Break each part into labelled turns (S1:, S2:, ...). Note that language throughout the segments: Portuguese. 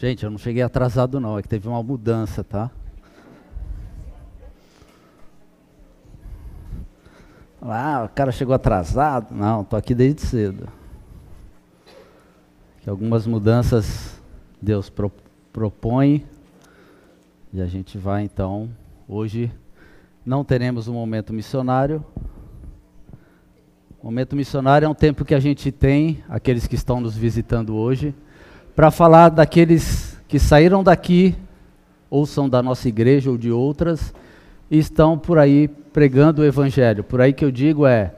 S1: Gente, eu não cheguei atrasado não, é que teve uma mudança, tá? Ah, o cara chegou atrasado. Não, estou aqui desde cedo. Que algumas mudanças Deus pro, propõe e a gente vai então. Hoje não teremos um momento missionário. O momento missionário é um tempo que a gente tem, aqueles que estão nos visitando hoje, para falar daqueles que saíram daqui, ou são da nossa igreja ou de outras, e estão por aí pregando o evangelho. Por aí que eu digo é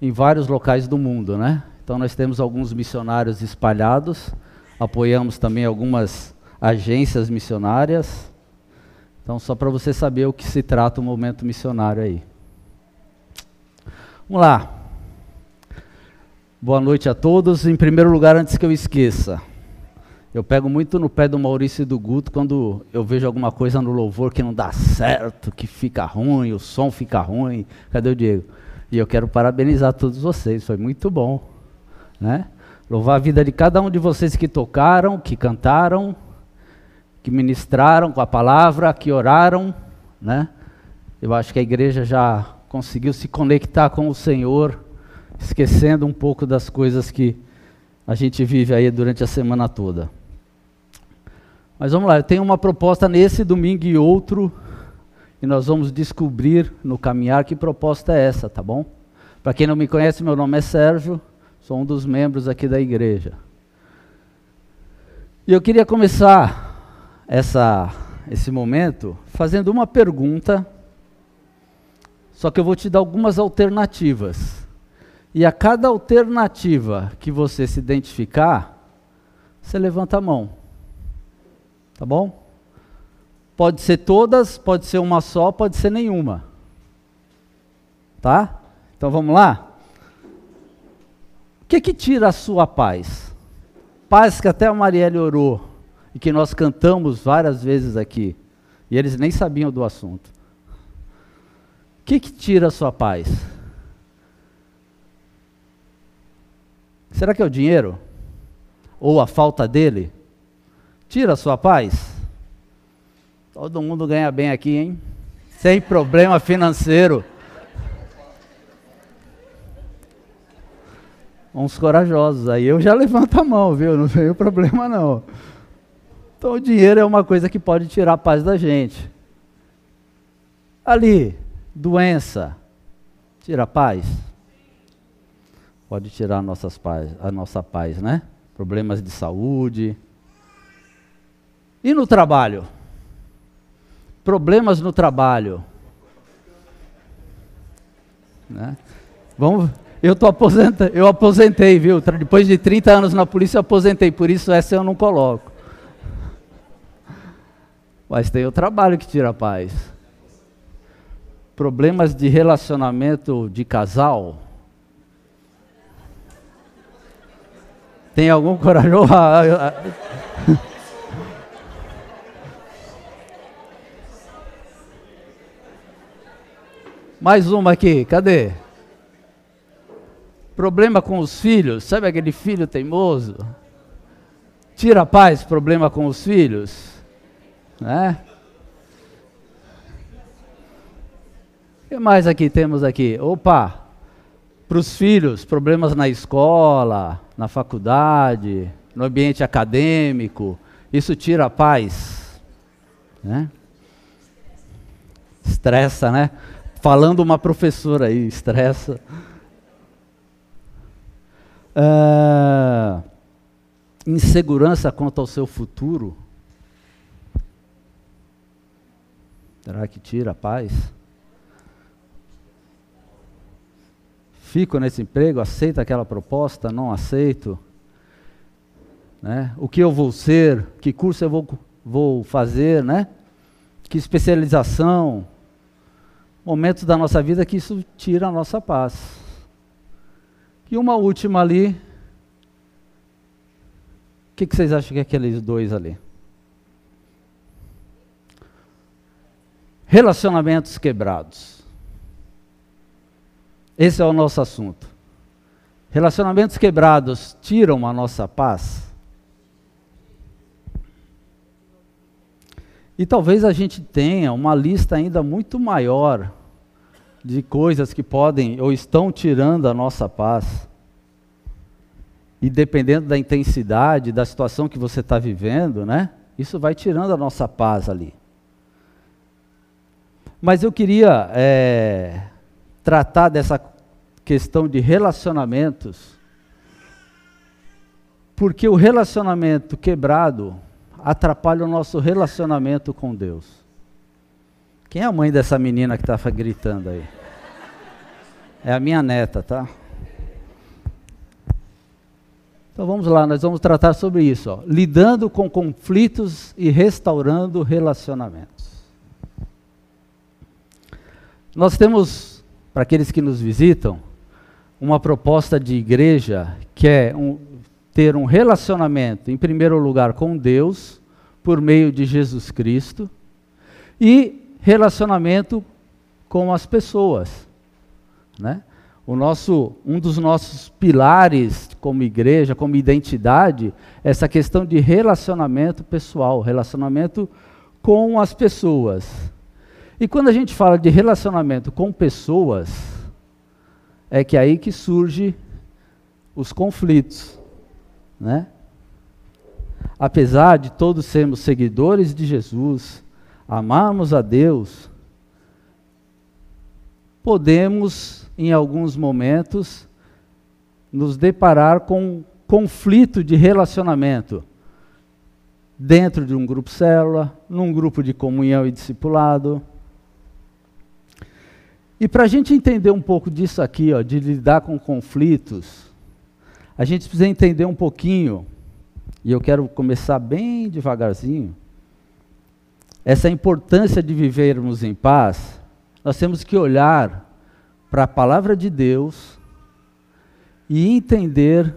S1: em vários locais do mundo, né? Então nós temos alguns missionários espalhados, apoiamos também algumas agências missionárias. Então só para você saber o que se trata o momento missionário aí. Vamos lá. Boa noite a todos. Em primeiro lugar, antes que eu esqueça, eu pego muito no pé do Maurício e do Guto quando eu vejo alguma coisa no louvor que não dá certo, que fica ruim, o som fica ruim. Cadê o Diego? E eu quero parabenizar todos vocês, foi muito bom. Né? Louvar a vida de cada um de vocês que tocaram, que cantaram, que ministraram com a palavra, que oraram. Né? Eu acho que a igreja já conseguiu se conectar com o Senhor, esquecendo um pouco das coisas que a gente vive aí durante a semana toda. Mas vamos lá, eu tenho uma proposta nesse domingo e outro, e nós vamos descobrir no caminhar que proposta é essa, tá bom? Para quem não me conhece, meu nome é Sérgio, sou um dos membros aqui da igreja. E eu queria começar essa, esse momento fazendo uma pergunta, só que eu vou te dar algumas alternativas. E a cada alternativa que você se identificar, você levanta a mão. Tá bom? Pode ser todas, pode ser uma só, pode ser nenhuma. Tá? Então vamos lá? O que que tira a sua paz? Paz que até a Marielle orou e que nós cantamos várias vezes aqui. E eles nem sabiam do assunto. O que que tira a sua paz? Será que é o dinheiro? Ou a falta dele? Tira a sua paz. Todo mundo ganha bem aqui, hein? Sem problema financeiro. Uns corajosos. Aí eu já levanto a mão, viu? Não tem problema não. Então o dinheiro é uma coisa que pode tirar a paz da gente. Ali, doença, tira a paz. Pode tirar nossas paz, a nossa paz, né? Problemas de saúde, e no trabalho? Problemas no trabalho. Né? Vamos, eu tô aposenta, eu aposentei, viu? Depois de 30 anos na polícia eu aposentei, por isso essa eu não coloco. Mas tem o trabalho que tira a paz. Problemas de relacionamento de casal. Tem algum corajoso? Mais uma aqui, cadê? Problema com os filhos, sabe aquele filho teimoso? Tira a paz, problema com os filhos, né? O que mais aqui temos aqui? Opa, para os filhos, problemas na escola, na faculdade, no ambiente acadêmico, isso tira a paz, né? Estressa, né? Falando uma professora aí, estressa. Uh, insegurança quanto ao seu futuro. Será que tira a paz? Fico nesse emprego, aceito aquela proposta, não aceito. Né? O que eu vou ser, que curso eu vou, vou fazer, né? Que especialização, momentos da nossa vida que isso tira a nossa paz. E uma última ali. O que, que vocês acham que é aqueles dois ali? Relacionamentos quebrados. Esse é o nosso assunto. Relacionamentos quebrados tiram a nossa paz? E talvez a gente tenha uma lista ainda muito maior de coisas que podem ou estão tirando a nossa paz. E dependendo da intensidade, da situação que você está vivendo, né? Isso vai tirando a nossa paz ali. Mas eu queria é, tratar dessa questão de relacionamentos, porque o relacionamento quebrado atrapalha o nosso relacionamento com Deus. Quem é a mãe dessa menina que está gritando aí? É a minha neta, tá? Então vamos lá, nós vamos tratar sobre isso, ó, lidando com conflitos e restaurando relacionamentos. Nós temos, para aqueles que nos visitam, uma proposta de igreja que é um, ter um relacionamento, em primeiro lugar, com Deus, por meio de Jesus Cristo, e relacionamento com as pessoas. Né? O nosso, um dos nossos pilares como igreja, como identidade, é essa questão de relacionamento pessoal, relacionamento com as pessoas. E quando a gente fala de relacionamento com pessoas, é que é aí que surge os conflitos, né? Apesar de todos sermos seguidores de Jesus, amarmos a Deus, podemos em alguns momentos nos deparar com conflito de relacionamento dentro de um grupo célula, num grupo de comunhão e discipulado, e para a gente entender um pouco disso aqui, ó, de lidar com conflitos, a gente precisa entender um pouquinho, e eu quero começar bem devagarzinho, essa importância de vivermos em paz, nós temos que olhar para a palavra de Deus e entender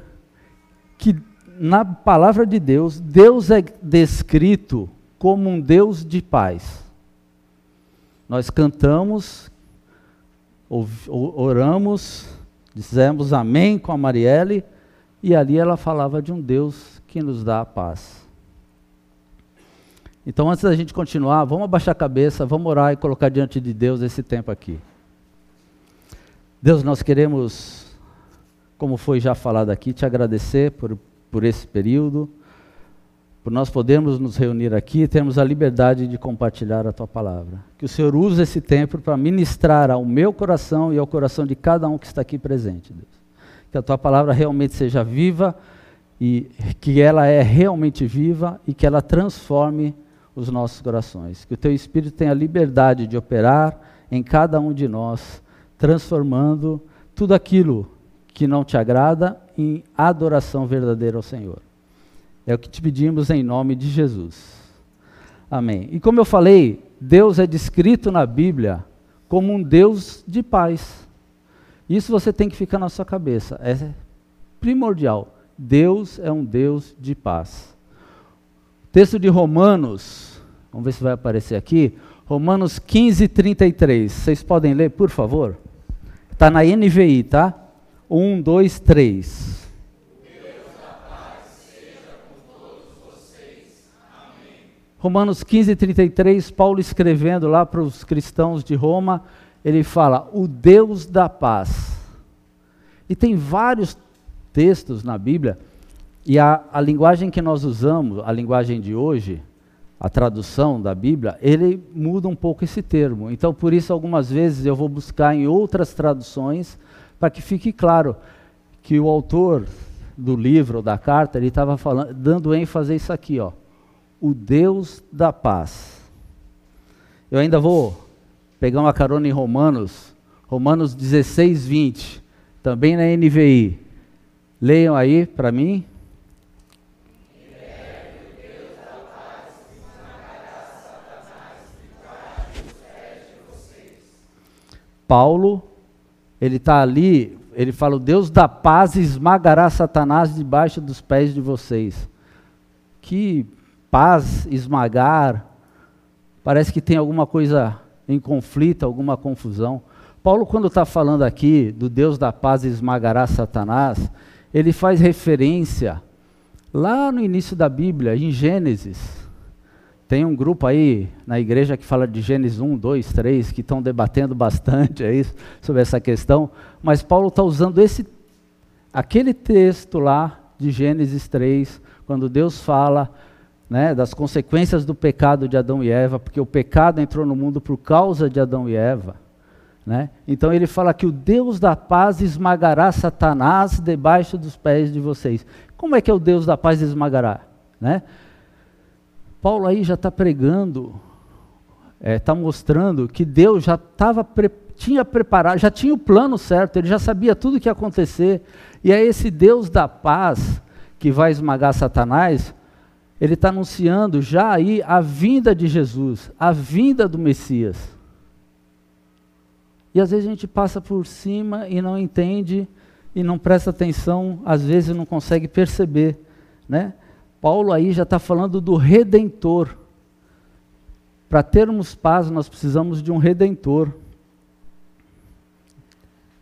S1: que na palavra de Deus, Deus é descrito como um Deus de paz. Nós cantamos oramos, dizemos amém com a Marielle, e ali ela falava de um Deus que nos dá a paz. Então, antes da gente continuar, vamos abaixar a cabeça, vamos orar e colocar diante de Deus esse tempo aqui. Deus, nós queremos, como foi já falado aqui, te agradecer por, por esse período por nós podermos nos reunir aqui e termos a liberdade de compartilhar a tua palavra. Que o Senhor use esse tempo para ministrar ao meu coração e ao coração de cada um que está aqui presente, Deus. Que a tua palavra realmente seja viva e que ela é realmente viva e que ela transforme os nossos corações. Que o teu Espírito tenha liberdade de operar em cada um de nós, transformando tudo aquilo que não te agrada em adoração verdadeira ao Senhor. É o que te pedimos em nome de Jesus. Amém. E como eu falei, Deus é descrito na Bíblia como um Deus de paz. Isso você tem que ficar na sua cabeça. É primordial. Deus é um Deus de paz. Texto de Romanos, vamos ver se vai aparecer aqui. Romanos 15, 33. Vocês podem ler, por favor? Está na NVI, tá? 1, 2, 3. Romanos 15, 33, Paulo escrevendo lá para os cristãos de Roma, ele fala: o Deus da paz. E tem vários textos na Bíblia, e a, a linguagem que nós usamos, a linguagem de hoje, a tradução da Bíblia, ele muda um pouco esse termo. Então, por isso, algumas vezes eu vou buscar em outras traduções, para que fique claro que o autor do livro ou da carta, ele estava falando, dando ênfase a isso aqui, ó o Deus da paz. Eu ainda vou pegar uma carona em Romanos, Romanos 16, 20, também na NVI. Leiam aí para mim. Paulo, ele está ali, ele fala: o Deus da paz esmagará Satanás debaixo dos pés de vocês. Que paz, esmagar. Parece que tem alguma coisa em conflito, alguma confusão. Paulo, quando está falando aqui do Deus da paz esmagará Satanás, ele faz referência lá no início da Bíblia, em Gênesis, Tem um grupo aí na igreja que fala de Gênesis 1, 2, 3, que estão debatendo bastante é isso, sobre essa questão, mas Paulo está usando esse, aquele texto lá de Gênesis 3, quando Deus fala né, das consequências do pecado de Adão e Eva, porque o pecado entrou no mundo por causa de Adão e Eva. Né? Então ele fala que o Deus da paz esmagará Satanás debaixo dos pés de vocês. Como é que é o Deus da paz esmagará? Né? Paulo aí já está pregando, está é, tá mostrando que Deus já estava tinha preparado, já tinha o plano certo, ele já sabia tudo o que ia acontecer. E é esse Deus da paz que vai esmagar Satanás, ele está anunciando já aí a vinda de Jesus, a vinda do Messias. E às vezes a gente passa por cima e não entende e não presta atenção, às vezes não consegue perceber, né? Paulo aí já está falando do redentor. Para termos paz, nós precisamos de um redentor.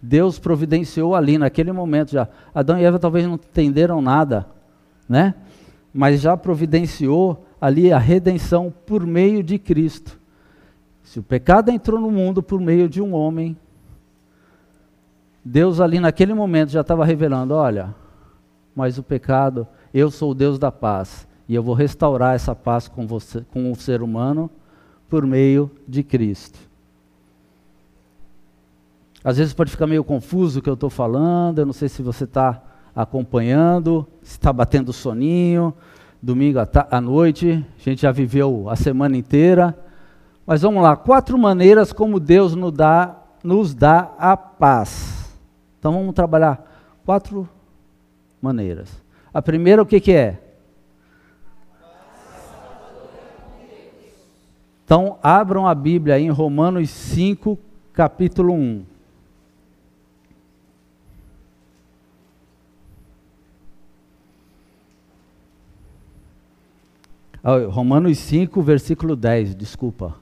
S1: Deus providenciou ali naquele momento já. Adão e Eva talvez não entenderam nada, né? Mas já providenciou ali a redenção por meio de Cristo. Se o pecado entrou no mundo por meio de um homem, Deus ali naquele momento já estava revelando, olha, mas o pecado eu sou o Deus da paz e eu vou restaurar essa paz com, você, com o ser humano por meio de Cristo. Às vezes pode ficar meio confuso o que eu estou falando, eu não sei se você está acompanhando, está batendo soninho, domingo à noite, a gente já viveu a semana inteira. Mas vamos lá, quatro maneiras como Deus nos dá, nos dá a paz. Então vamos trabalhar quatro maneiras. A primeira, o que, que é? Então, abram a Bíblia em Romanos 5, capítulo 1. Romanos 5, versículo 10, desculpa.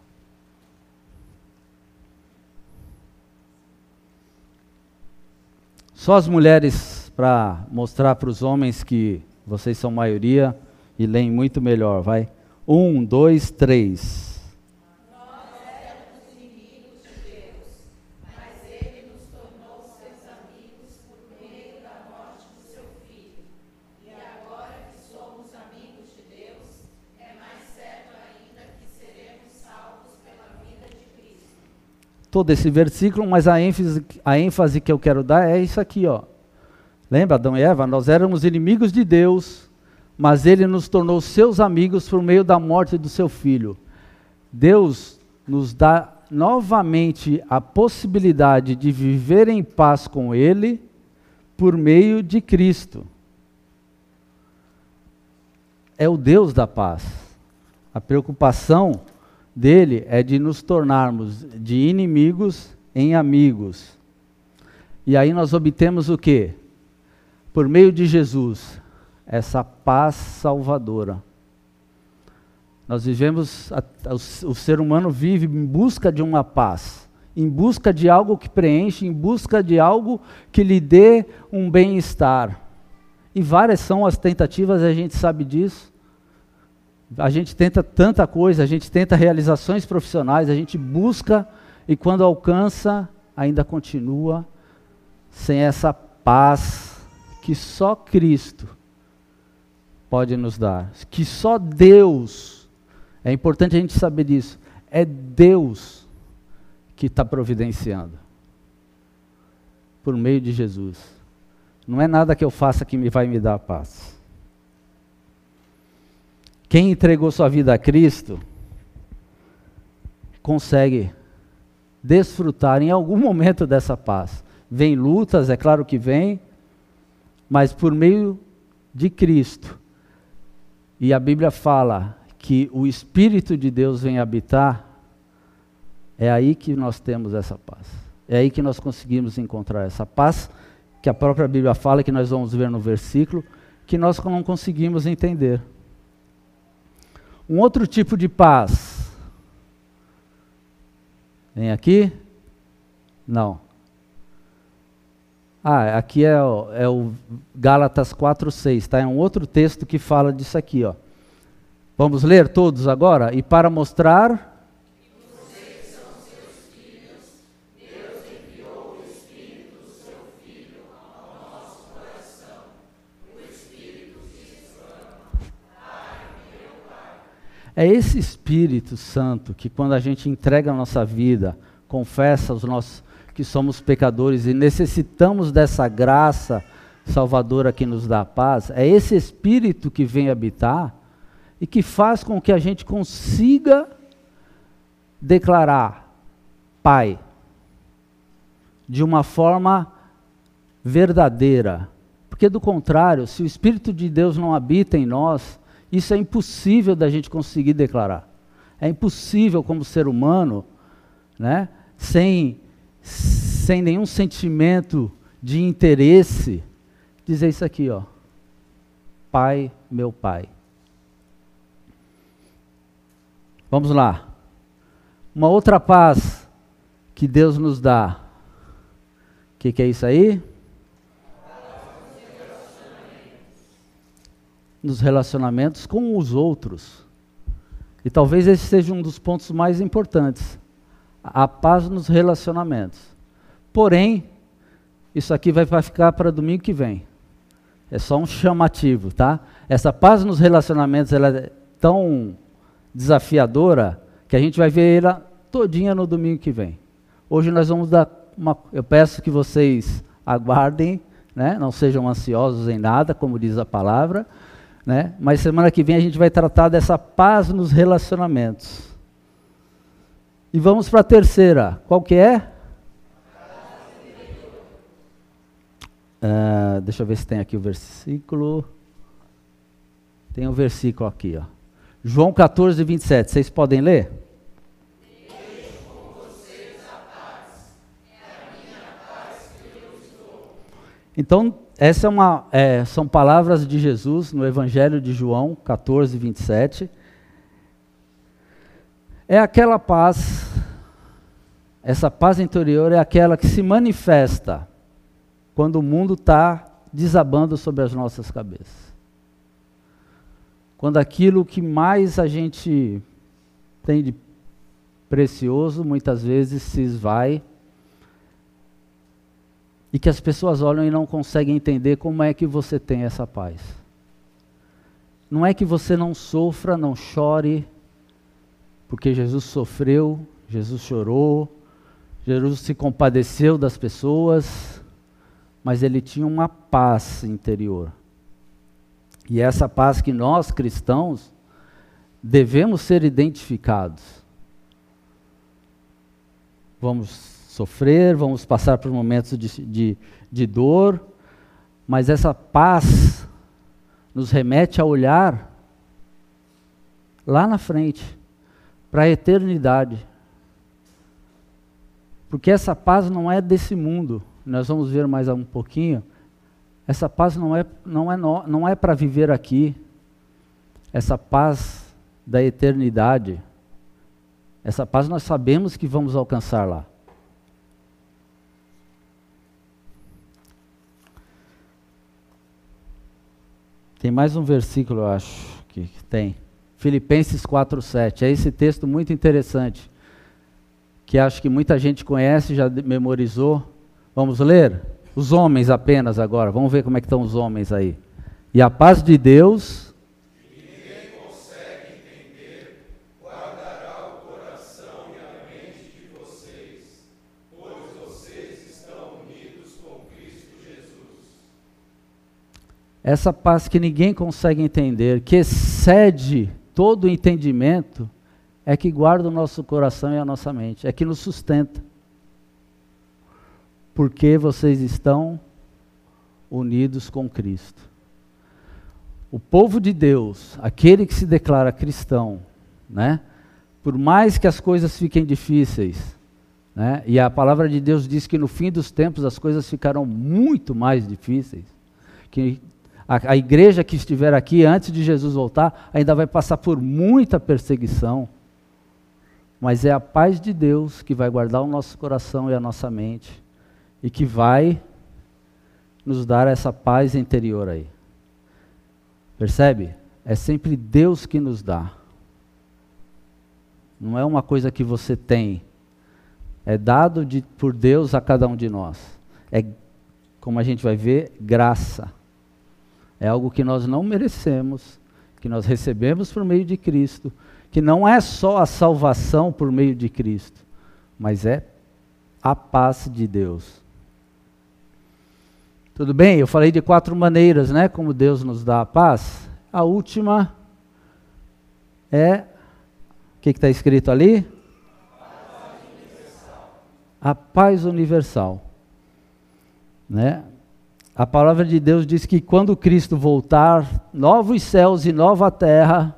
S1: Só as mulheres para mostrar para os homens que vocês são maioria e leem muito melhor. Vai. Um, dois, três. Todo esse versículo, mas a ênfase, a ênfase que eu quero dar é isso aqui, ó. Lembra Adão e Eva? Nós éramos inimigos de Deus, mas ele nos tornou seus amigos por meio da morte do seu filho. Deus nos dá novamente a possibilidade de viver em paz com ele por meio de Cristo. É o Deus da paz. A preocupação dele é de nos tornarmos de inimigos em amigos. E aí nós obtemos o quê? por meio de Jesus, essa paz salvadora. Nós vivemos, o ser humano vive em busca de uma paz, em busca de algo que preenche, em busca de algo que lhe dê um bem-estar. E várias são as tentativas, a gente sabe disso. A gente tenta tanta coisa, a gente tenta realizações profissionais, a gente busca e quando alcança, ainda continua sem essa paz que só Cristo pode nos dar, que só Deus, é importante a gente saber disso, é Deus que está providenciando, por meio de Jesus. Não é nada que eu faça que me vai me dar paz. Quem entregou sua vida a Cristo, consegue desfrutar em algum momento dessa paz. Vem lutas, é claro que vem, mas por meio de Cristo. E a Bíblia fala que o Espírito de Deus vem habitar, é aí que nós temos essa paz. É aí que nós conseguimos encontrar essa paz que a própria Bíblia fala, que nós vamos ver no versículo, que nós não conseguimos entender. Um outro tipo de paz. Vem aqui? Não. Ah, aqui é, é o Gálatas 4,6, tá? É um outro texto que fala disso aqui, ó. Vamos ler todos agora? E para mostrar É esse Espírito Santo que, quando a gente entrega a nossa vida, confessa os nossos, que somos pecadores e necessitamos dessa graça salvadora que nos dá paz, é esse Espírito que vem habitar e que faz com que a gente consiga declarar Pai de uma forma verdadeira. Porque, do contrário, se o Espírito de Deus não habita em nós, isso é impossível da gente conseguir declarar. É impossível como ser humano, né, sem, sem nenhum sentimento de interesse, dizer isso aqui, ó. Pai, meu pai. Vamos lá. Uma outra paz que Deus nos dá. O que, que é isso aí? Nos relacionamentos com os outros. E talvez esse seja um dos pontos mais importantes. A paz nos relacionamentos. Porém, isso aqui vai ficar para domingo que vem. É só um chamativo, tá? Essa paz nos relacionamentos ela é tão desafiadora que a gente vai ver ela todinha no domingo que vem. Hoje nós vamos dar uma. Eu peço que vocês aguardem, né? não sejam ansiosos em nada, como diz a palavra. Né? Mas semana que vem a gente vai tratar dessa paz nos relacionamentos. E vamos para a terceira. Qual que é? Uh, deixa eu ver se tem aqui o versículo. Tem um versículo aqui, ó. João 14, 27. Vocês podem ler? Então, essa é uma, é, são palavras de Jesus no Evangelho de João 14, 27. É aquela paz, essa paz interior é aquela que se manifesta quando o mundo está desabando sobre as nossas cabeças. Quando aquilo que mais a gente tem de precioso muitas vezes se esvai e que as pessoas olham e não conseguem entender como é que você tem essa paz. Não é que você não sofra, não chore, porque Jesus sofreu, Jesus chorou, Jesus se compadeceu das pessoas, mas ele tinha uma paz interior. E essa paz que nós cristãos devemos ser identificados. Vamos sofrer, vamos passar por momentos de, de, de dor, mas essa paz nos remete a olhar lá na frente, para a eternidade. Porque essa paz não é desse mundo. Nós vamos ver mais um pouquinho. Essa paz não é, não é, não é para viver aqui. Essa paz da eternidade. Essa paz nós sabemos que vamos alcançar lá. Tem mais um versículo, eu acho, que tem. Filipenses 4:7. É esse texto muito interessante, que acho que muita gente conhece, já memorizou. Vamos ler? Os homens apenas agora. Vamos ver como é que estão os homens aí. E a paz de Deus, essa paz que ninguém consegue entender, que excede todo o entendimento, é que guarda o nosso coração e a nossa mente, é que nos sustenta. Porque vocês estão unidos com Cristo. O povo de Deus, aquele que se declara cristão, né? Por mais que as coisas fiquem difíceis, né? E a palavra de Deus diz que no fim dos tempos as coisas ficarão muito mais difíceis, que a, a igreja que estiver aqui antes de Jesus voltar ainda vai passar por muita perseguição. Mas é a paz de Deus que vai guardar o nosso coração e a nossa mente e que vai nos dar essa paz interior aí. Percebe? é sempre Deus que nos dá. Não é uma coisa que você tem. É dado de, por Deus a cada um de nós. É, como a gente vai ver, graça. É algo que nós não merecemos, que nós recebemos por meio de Cristo, que não é só a salvação por meio de Cristo, mas é a paz de Deus. Tudo bem? Eu falei de quatro maneiras, né? Como Deus nos dá a paz. A última é. O que está escrito ali? A paz universal. Né? A palavra de Deus diz que quando Cristo voltar, novos céus e nova terra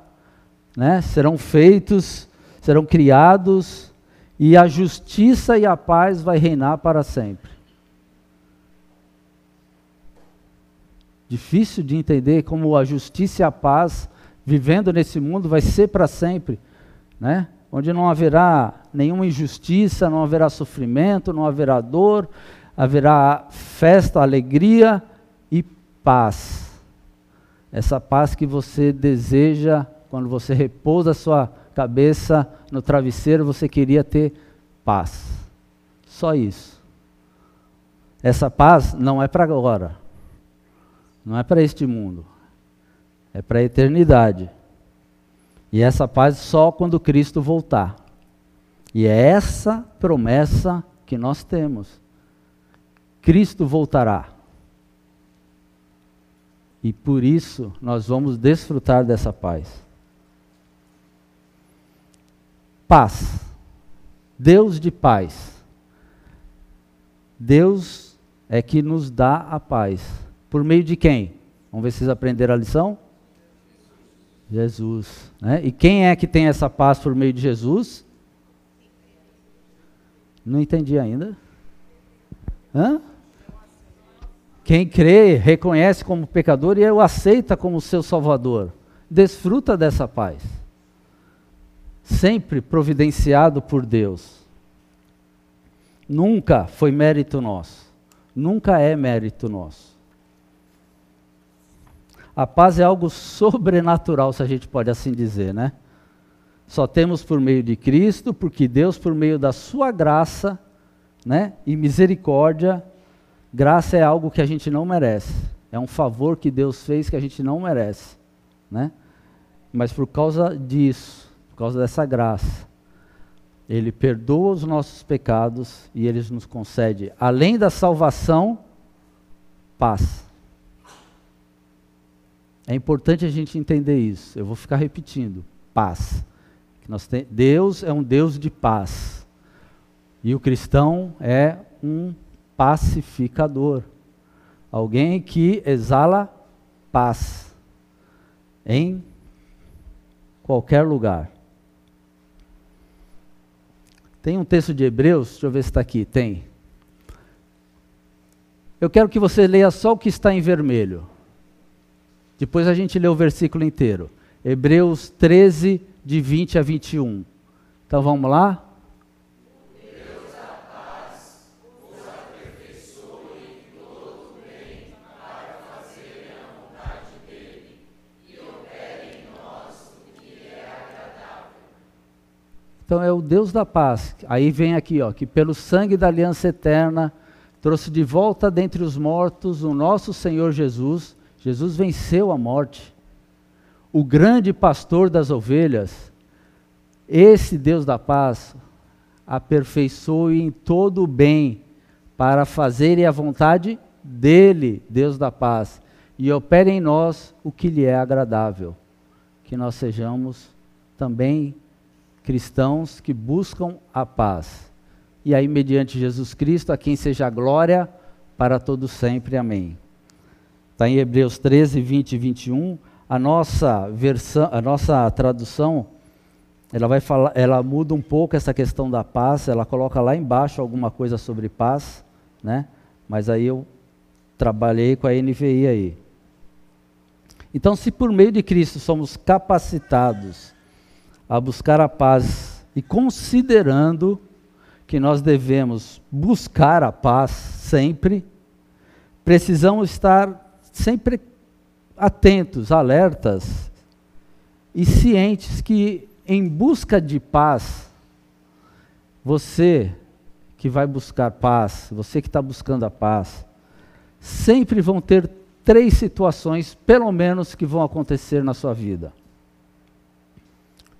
S1: né, serão feitos, serão criados, e a justiça e a paz vai reinar para sempre. Difícil de entender como a justiça e a paz, vivendo nesse mundo, vai ser para sempre, né? Onde não haverá nenhuma injustiça, não haverá sofrimento, não haverá dor, haverá festa, alegria e paz. Essa paz que você deseja quando você repousa a sua cabeça no travesseiro, você queria ter paz. Só isso. Essa paz não é para agora. Não é para este mundo. É para a eternidade. E essa paz só quando Cristo voltar. E é essa promessa que nós temos. Cristo voltará. E por isso nós vamos desfrutar dessa paz. Paz. Deus de paz. Deus é que nos dá a paz. Por meio de quem? Vamos ver se vocês aprenderam a lição? Jesus. Né? E quem é que tem essa paz por meio de Jesus? Não entendi ainda. Hã? Quem crê, reconhece como pecador e o aceita como seu salvador, desfruta dessa paz. Sempre providenciado por Deus. Nunca foi mérito nosso. Nunca é mérito nosso. A paz é algo sobrenatural, se a gente pode assim dizer, né? Só temos por meio de Cristo, porque Deus, por meio da sua graça, né, e misericórdia, Graça é algo que a gente não merece. É um favor que Deus fez que a gente não merece, né? Mas por causa disso, por causa dessa graça, ele perdoa os nossos pecados e ele nos concede, além da salvação, paz. É importante a gente entender isso. Eu vou ficar repetindo: paz. Deus é um Deus de paz. E o cristão é um pacificador. Alguém que exala paz em qualquer lugar. Tem um texto de Hebreus, deixa eu ver se está aqui. Tem. Eu quero que você leia só o que está em vermelho. Depois a gente lê o versículo inteiro. Hebreus 13, de 20 a 21. Então vamos lá? Então é o Deus da paz. Aí vem aqui, ó, que pelo sangue da aliança eterna trouxe de volta dentre os mortos o nosso Senhor Jesus. Jesus venceu a morte. O grande pastor das ovelhas. Esse Deus da paz aperfeiçoe em todo o bem para fazerem a vontade dele, Deus da paz, e opere em nós o que lhe é agradável. Que nós sejamos também cristãos que buscam a paz. E aí, mediante Jesus Cristo, a quem seja a glória para todos sempre. Amém. Está em Hebreus 13, 20 e 21. A nossa versão, a nossa tradução, ela vai falar, ela muda um pouco essa questão da paz, ela coloca lá embaixo alguma coisa sobre paz, né? Mas aí eu trabalhei com a NVI aí. Então, se por meio de Cristo somos capacitados a buscar a paz e considerando que nós devemos buscar a paz sempre, precisamos estar sempre atentos, alertas e cientes que, em busca de paz, você que vai buscar paz, você que está buscando a paz, sempre vão ter três situações, pelo menos, que vão acontecer na sua vida.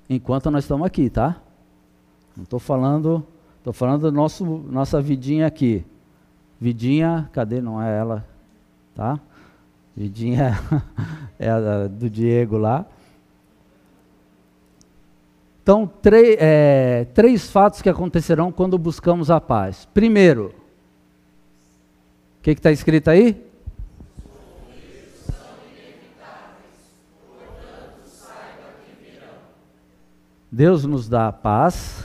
S1: Enquanto nós estamos aqui, tá? Não estou falando, estou falando da nossa vidinha aqui. Vidinha, cadê? Não é ela, tá? Vidinha é a do Diego lá. Então, é, três fatos que acontecerão quando buscamos a paz. Primeiro, o que está escrito aí? Deus nos dá a paz,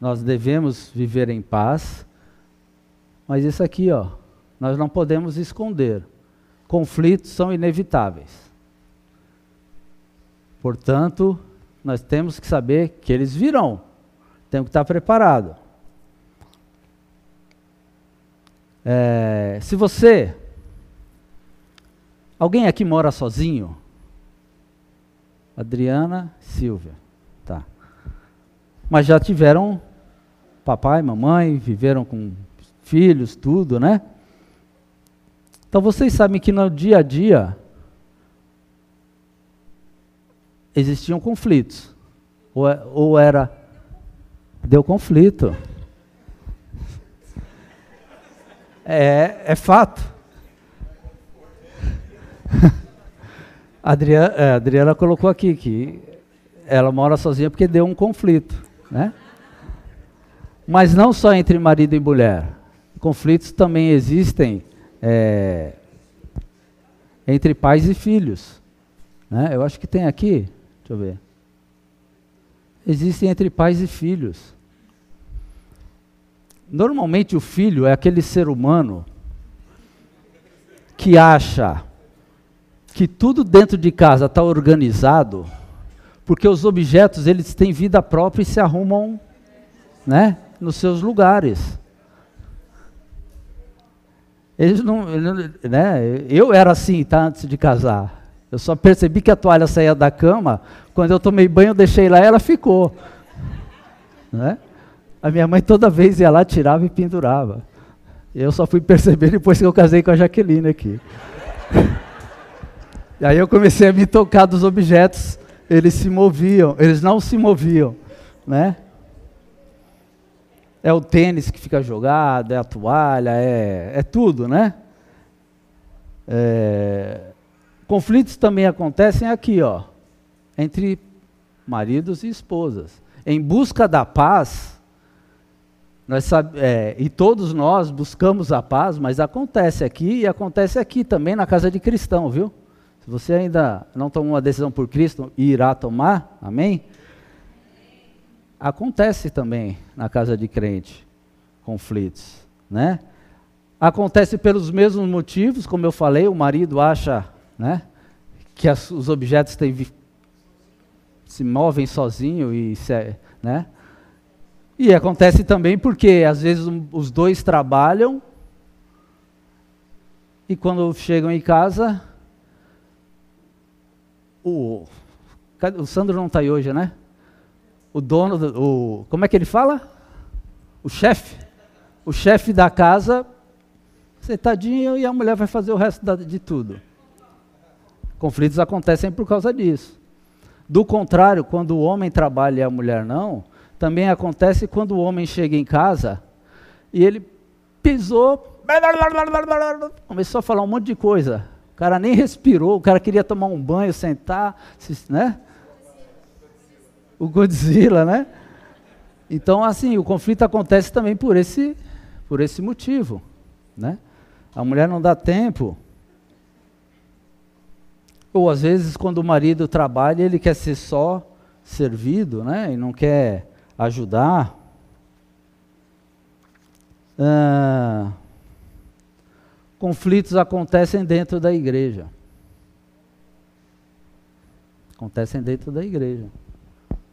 S1: nós devemos viver em paz, mas isso aqui, ó, nós não podemos esconder. Conflitos são inevitáveis. Portanto, nós temos que saber que eles virão. Temos que estar preparado. É, se você. Alguém aqui mora sozinho? Adriana Silvia. Mas já tiveram papai, mamãe, viveram com filhos, tudo, né? Então vocês sabem que no dia a dia existiam conflitos. Ou, é, ou era. Deu conflito. É, é fato. Adriana, é, a Adriana colocou aqui que ela mora sozinha porque deu um conflito, né? Mas não só entre marido e mulher. Conflitos também existem é, entre pais e filhos. Né? Eu acho que tem aqui, deixa eu ver. Existem entre pais e filhos. Normalmente o filho é aquele ser humano que acha que tudo dentro de casa está organizado, porque os objetos eles têm vida própria e se arrumam, né, nos seus lugares. Eles não, né, eu era assim, tá, antes de casar. Eu só percebi que a toalha saía da cama quando eu tomei banho, eu deixei lá, e ela ficou, né? A minha mãe toda vez ia lá, tirava e pendurava. Eu só fui perceber depois que eu casei com a Jaqueline aqui. e aí eu comecei a me tocar dos objetos, eles se moviam, eles não se moviam, né? É o tênis que fica jogado, é a toalha, é, é tudo, né? É, conflitos também acontecem aqui, ó, entre maridos e esposas. Em busca da paz, nós é, e todos nós buscamos a paz, mas acontece aqui e acontece aqui também na casa de cristão, viu? Se você ainda não tomou uma decisão por Cristo e irá tomar, amém? Acontece também na casa de crente conflitos, né? Acontece pelos mesmos motivos, como eu falei, o marido acha, né, que as, os objetos têm, se movem sozinho e, se, né? E acontece também porque às vezes um, os dois trabalham e quando chegam em casa, o, o Sandro não está aí hoje, né? O dono, do, o, como é que ele fala? O chefe. O chefe da casa, sentadinho e a mulher vai fazer o resto da, de tudo. Conflitos acontecem por causa disso. Do contrário, quando o homem trabalha e a mulher não, também acontece quando o homem chega em casa e ele pisou, começou a falar um monte de coisa. O cara nem respirou, o cara queria tomar um banho, sentar, né? O Godzilla, né? Então, assim, o conflito acontece também por esse, por esse motivo, né? A mulher não dá tempo. Ou às vezes, quando o marido trabalha, ele quer ser só servido, né? E não quer ajudar. Ah, conflitos acontecem dentro da igreja. Acontecem dentro da igreja.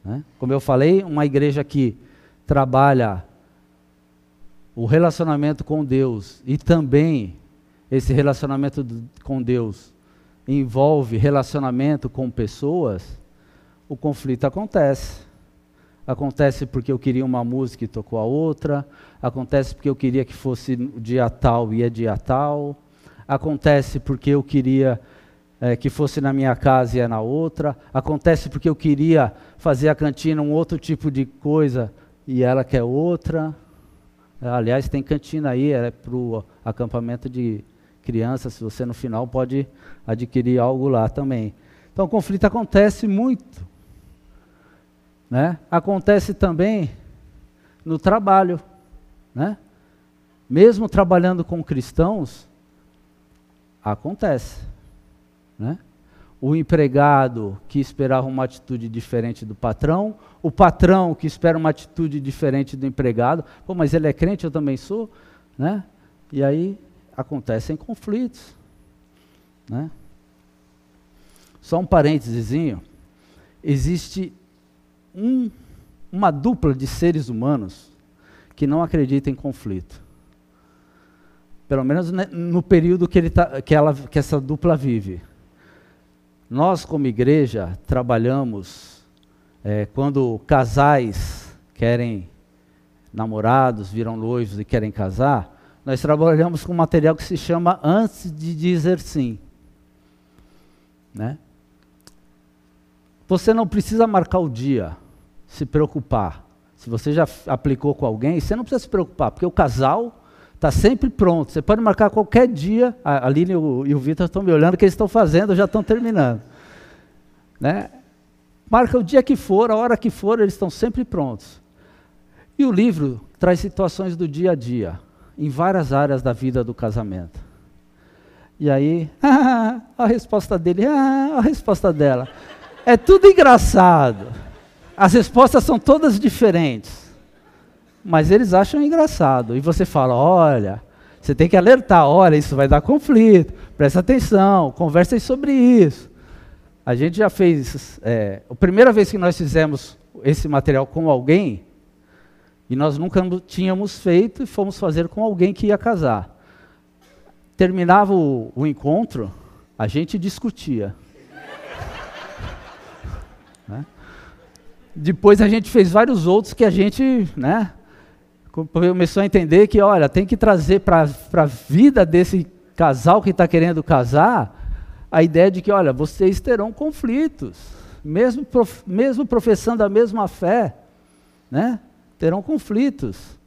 S1: Né? Como eu falei, uma igreja que trabalha o relacionamento com Deus e também esse relacionamento com Deus envolve relacionamento com pessoas, o conflito acontece. Acontece porque eu queria uma música e tocou a outra. Acontece porque eu queria que fosse dia tal e é dia tal. Acontece porque eu queria é, que fosse na minha casa e é na outra. Acontece porque eu queria fazer a cantina um outro tipo de coisa e ela quer outra. Aliás, tem cantina aí, é para o acampamento de crianças. Se você no final pode adquirir algo lá também. Então, o conflito acontece muito. Né? Acontece também no trabalho. Né? Mesmo trabalhando com cristãos, acontece. Né? O empregado que esperava uma atitude diferente do patrão, o patrão que espera uma atitude diferente do empregado, pô, mas ele é crente, eu também sou, né? E aí acontecem conflitos, né? Só um parênteses, existe um, uma dupla de seres humanos que não acredita em conflito. Pelo menos no período que, ele tá, que, ela, que essa dupla vive. Nós, como igreja, trabalhamos é, quando casais querem, namorados, viram noivos e querem casar, nós trabalhamos com material que se chama Antes de Dizer Sim. Né? Você não precisa marcar o dia, se preocupar. Se você já aplicou com alguém, você não precisa se preocupar, porque o casal Está sempre pronto. Você pode marcar qualquer dia. A Aline e o, o Vitor estão me olhando, o que eles estão fazendo, já estão terminando. Né? Marca o dia que for, a hora que for, eles estão sempre prontos. E o livro traz situações do dia a dia, em várias áreas da vida do casamento. E aí, a resposta dele, a resposta dela. É tudo engraçado. As respostas são todas diferentes mas eles acham engraçado. E você fala: olha, você tem que alertar, olha, isso vai dar conflito, presta atenção, conversem sobre isso. A gente já fez, é, a primeira vez que nós fizemos esse material com alguém, e nós nunca tínhamos feito, e fomos fazer com alguém que ia casar. Terminava o, o encontro, a gente discutia. Depois a gente fez vários outros que a gente, né, começou a entender que, olha, tem que trazer para a vida desse casal que está querendo casar a ideia de que, olha, vocês terão conflitos, mesmo, prof, mesmo professando a mesma fé, né? terão conflitos.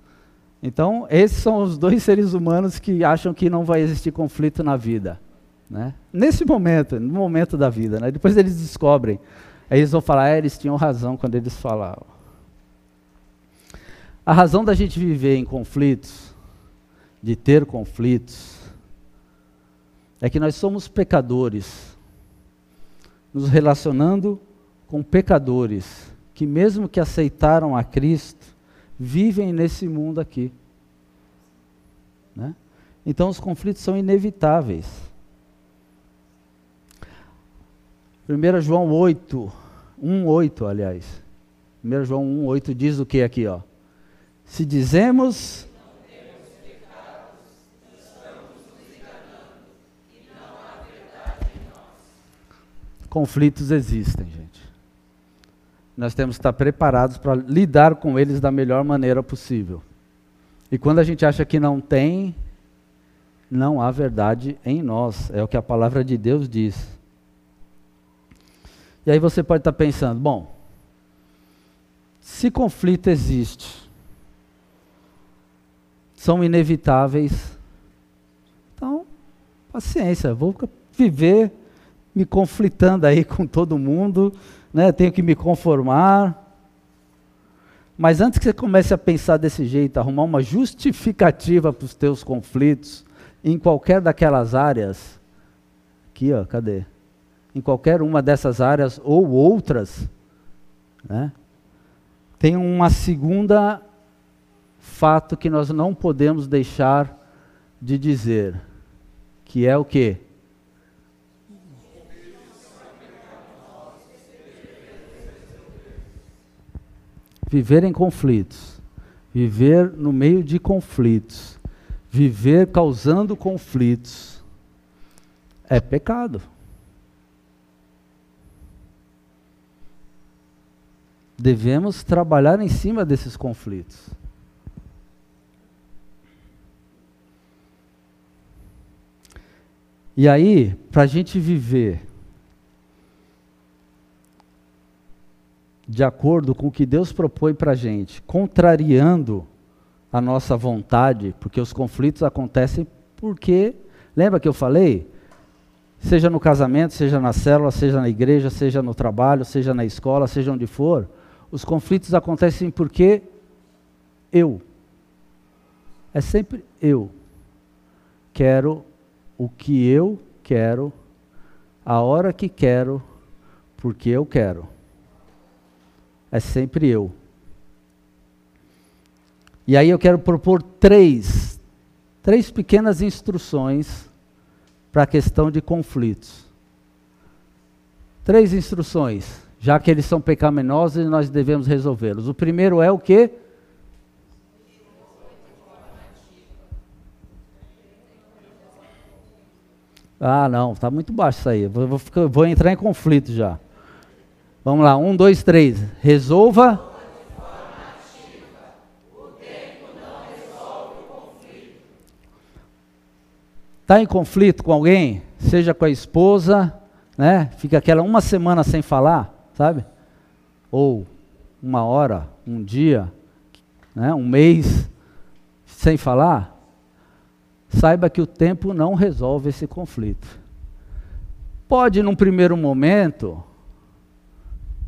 S1: Então, esses são os dois seres humanos que acham que não vai existir conflito na vida. Né? Nesse momento, no momento da vida. Né? Depois eles descobrem. Aí eles vão falar, é, eles tinham razão quando eles falavam. A razão da gente viver em conflitos, de ter conflitos, é que nós somos pecadores, nos relacionando com pecadores que, mesmo que aceitaram a Cristo, vivem nesse mundo aqui. Né? Então, os conflitos são inevitáveis. 1 João 8, 1, 8, aliás. 1 João 1, 8 diz o que aqui, ó? Se dizemos conflitos existem, gente. Nós temos que estar preparados para lidar com eles da melhor maneira possível. E quando a gente acha que não tem, não há verdade em nós. É o que a palavra de Deus diz. E aí você pode estar pensando, bom, se conflito existe, são inevitáveis. Então, paciência, vou viver me conflitando aí com todo mundo, né? tenho que me conformar. Mas antes que você comece a pensar desse jeito, arrumar uma justificativa para os teus conflitos, em qualquer daquelas áreas, aqui ó, cadê? Em qualquer uma dessas áreas ou outras, né? tem uma segunda fato que nós não podemos deixar de dizer, que é o que? Viver em conflitos, viver no meio de conflitos, viver causando conflitos, é pecado. Devemos trabalhar em cima desses conflitos. E aí, para a gente viver de acordo com o que Deus propõe para a gente, contrariando a nossa vontade, porque os conflitos acontecem porque, lembra que eu falei? Seja no casamento, seja na célula, seja na igreja, seja no trabalho, seja na escola, seja onde for, os conflitos acontecem porque eu. É sempre eu. Quero o que eu quero, a hora que quero, porque eu quero. É sempre eu. E aí eu quero propor três, três pequenas instruções para a questão de conflitos. Três instruções, já que eles são pecaminosos e nós devemos resolvê-los. O primeiro é o que? Ah, não, está muito baixo isso aí. Vou, vou, vou, entrar em conflito já. Vamos lá, um, dois, três. Resolva. Está em conflito com alguém? Seja com a esposa, né? Fica aquela uma semana sem falar, sabe? Ou uma hora, um dia, né? um mês sem falar saiba que o tempo não resolve esse conflito. Pode, num primeiro momento,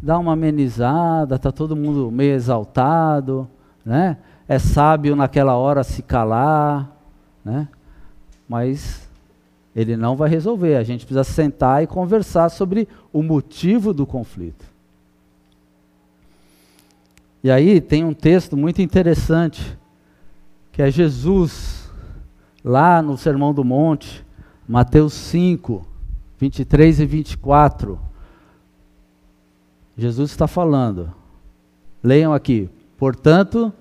S1: dar uma amenizada, está todo mundo meio exaltado, né? é sábio naquela hora se calar, né? mas ele não vai resolver. A gente precisa sentar e conversar sobre o motivo do conflito. E aí tem um texto muito interessante, que é Jesus lá no Sermão do Monte, Mateus 5, 23 e 24. Jesus está falando. Leiam aqui. Portanto,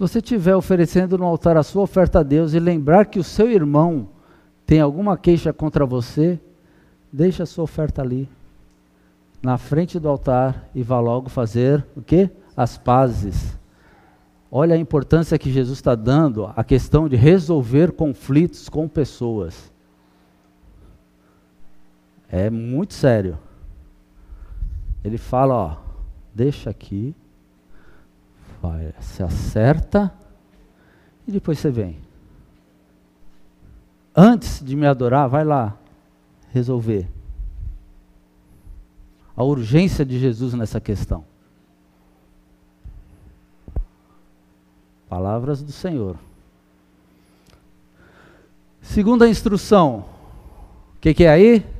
S1: você estiver oferecendo no altar a sua oferta a Deus e lembrar que o seu irmão tem alguma queixa contra você, deixe a sua oferta ali, na frente do altar e vá logo fazer o quê? As pazes. Olha a importância que Jesus está dando à questão de resolver conflitos com pessoas. É muito sério. Ele fala, ó, deixa aqui, vai, se acerta e depois você vem. Antes de me adorar, vai lá resolver. A urgência de Jesus nessa questão. Palavras do Senhor. Segunda instrução. O que, que é aí?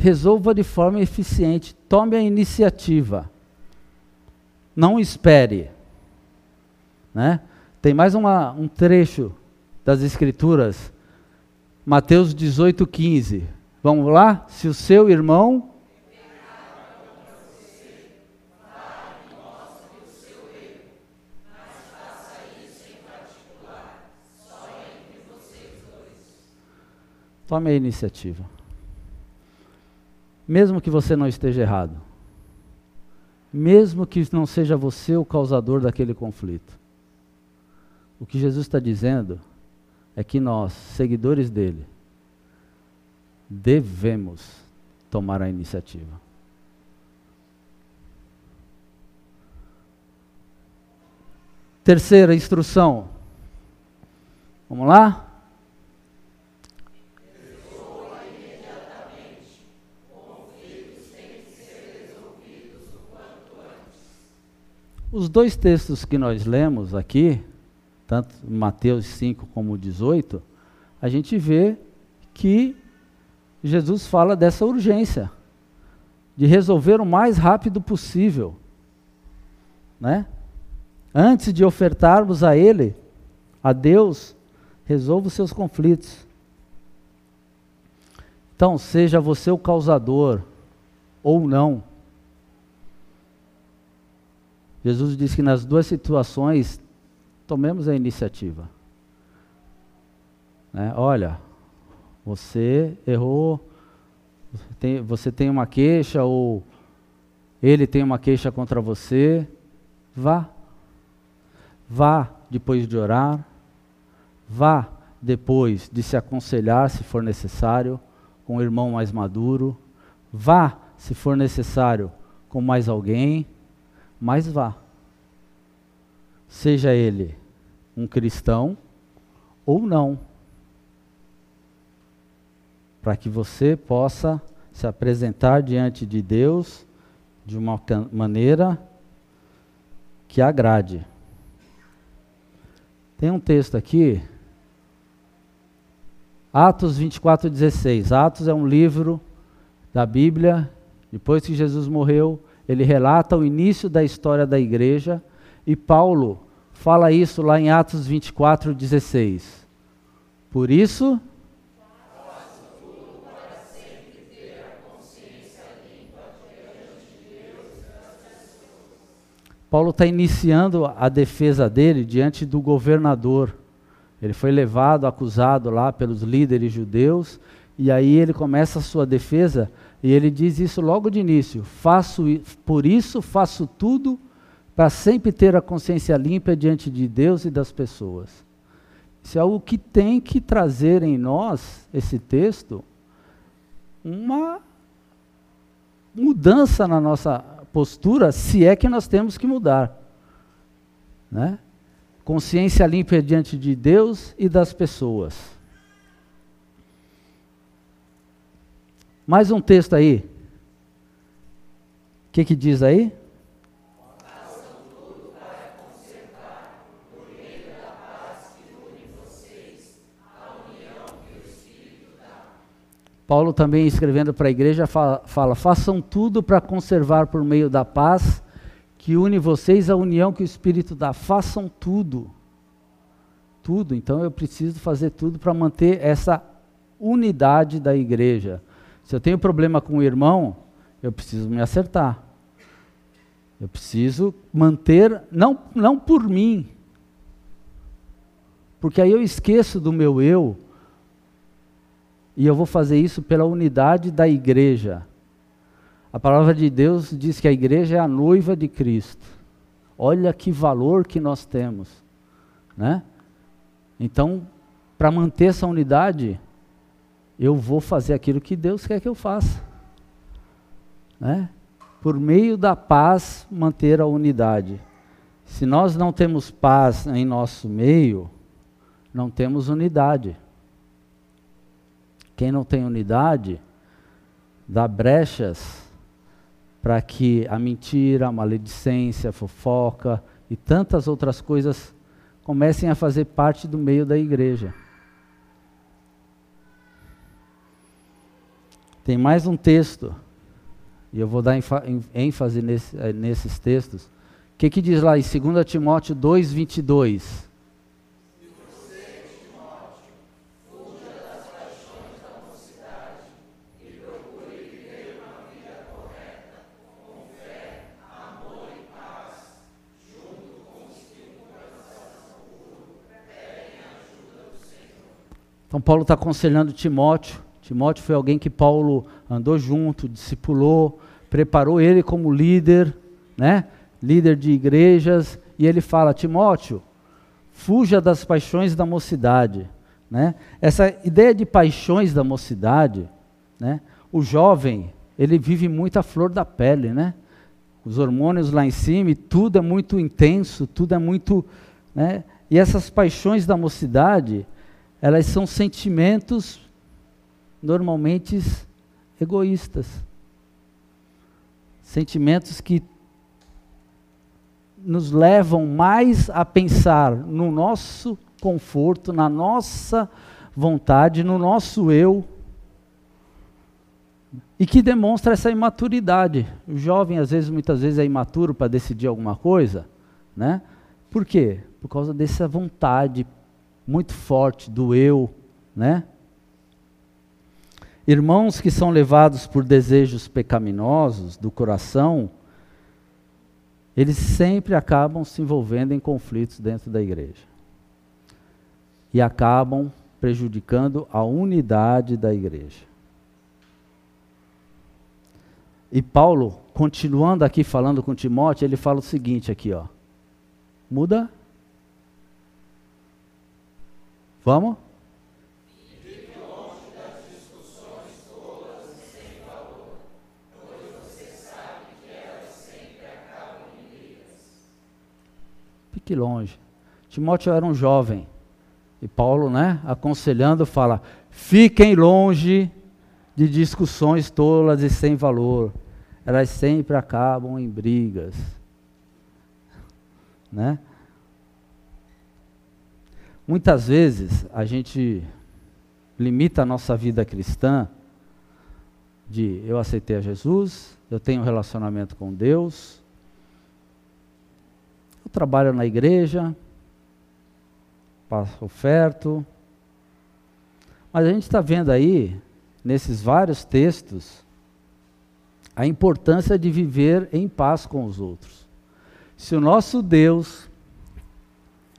S1: Resolva de forma eficiente, tome a iniciativa. Não espere. Né? Tem mais uma, um trecho das Escrituras, Mateus 18, 15. Vamos lá? Se o seu irmão. Tome a iniciativa mesmo que você não esteja errado, mesmo que não seja você o causador daquele conflito. O que Jesus está dizendo é que nós, seguidores dele, devemos tomar a iniciativa. Terceira instrução. Vamos lá? Os dois textos que nós lemos aqui, tanto Mateus 5 como 18, a gente vê que Jesus fala dessa urgência, de resolver o mais rápido possível. né? Antes de ofertarmos a Ele, a Deus, resolva os seus conflitos. Então, seja você o causador ou não. Jesus disse que nas duas situações, tomemos a iniciativa. Né? Olha, você errou, você tem uma queixa ou ele tem uma queixa contra você, vá. Vá depois de orar, vá depois de se aconselhar, se for necessário, com o irmão mais maduro, vá, se for necessário, com mais alguém, mas vá. Seja ele um cristão ou não, para que você possa se apresentar diante de Deus de uma maneira que agrade. Tem um texto aqui, Atos 24, 16. Atos é um livro da Bíblia. Depois que Jesus morreu, ele relata o início da história da igreja. E Paulo fala isso lá em Atos 24, 16. Por isso, Paulo está iniciando a defesa dele diante do governador. Ele foi levado, acusado lá pelos líderes judeus, e aí ele começa a sua defesa, e ele diz isso logo de início: faço por isso faço tudo para sempre ter a consciência limpa diante de Deus e das pessoas. Isso é algo que tem que trazer em nós, esse texto, uma mudança na nossa postura, se é que nós temos que mudar. Né? Consciência limpa diante de Deus e das pessoas. Mais um texto aí. O que, que diz aí? Paulo também escrevendo para a igreja fala, fala façam tudo para conservar por meio da paz que une vocês a união que o Espírito dá. Façam tudo. Tudo. Então eu preciso fazer tudo para manter essa unidade da igreja. Se eu tenho problema com o irmão, eu preciso me acertar. Eu preciso manter, não, não por mim, porque aí eu esqueço do meu eu, e eu vou fazer isso pela unidade da igreja. A palavra de Deus diz que a igreja é a noiva de Cristo. Olha que valor que nós temos, né? Então, para manter essa unidade, eu vou fazer aquilo que Deus quer que eu faça, né? Por meio da paz, manter a unidade. Se nós não temos paz em nosso meio, não temos unidade. Quem não tem unidade, dá brechas para que a mentira, a maledicência, a fofoca e tantas outras coisas comecem a fazer parte do meio da igreja. Tem mais um texto, e eu vou dar ênfase nesse, eh, nesses textos. O que, que diz lá em 2 Timóteo 2, 22? Então Paulo está aconselhando Timóteo. Timóteo foi alguém que Paulo andou junto, discipulou, preparou ele como líder, né? Líder de igrejas, e ele fala: Timóteo, fuja das paixões da mocidade, né? Essa ideia de paixões da mocidade, né? O jovem, ele vive muito a flor da pele, né? Os hormônios lá em cima, e tudo é muito intenso, tudo é muito, né? E essas paixões da mocidade, elas são sentimentos normalmente egoístas. Sentimentos que nos levam mais a pensar no nosso conforto, na nossa vontade, no nosso eu. e que demonstra essa imaturidade. O jovem, às vezes, muitas vezes, é imaturo para decidir alguma coisa, né? Por quê? Por causa dessa vontade muito forte do eu, né? Irmãos que são levados por desejos pecaminosos do coração, eles sempre acabam se envolvendo em conflitos dentro da igreja. E acabam prejudicando a unidade da igreja. E Paulo, continuando aqui falando com Timóteo, ele fala o seguinte aqui, ó. Muda? Vamos? Longe. Timóteo era um jovem. E Paulo, né, aconselhando, fala: fiquem longe de discussões tolas e sem valor. Elas sempre acabam em brigas. Né? Muitas vezes a gente limita a nossa vida cristã de eu aceitei a Jesus, eu tenho um relacionamento com Deus, eu trabalho na igreja, passo oferto. Mas a gente está vendo aí, nesses vários textos, a importância de viver em paz com os outros. Se o nosso Deus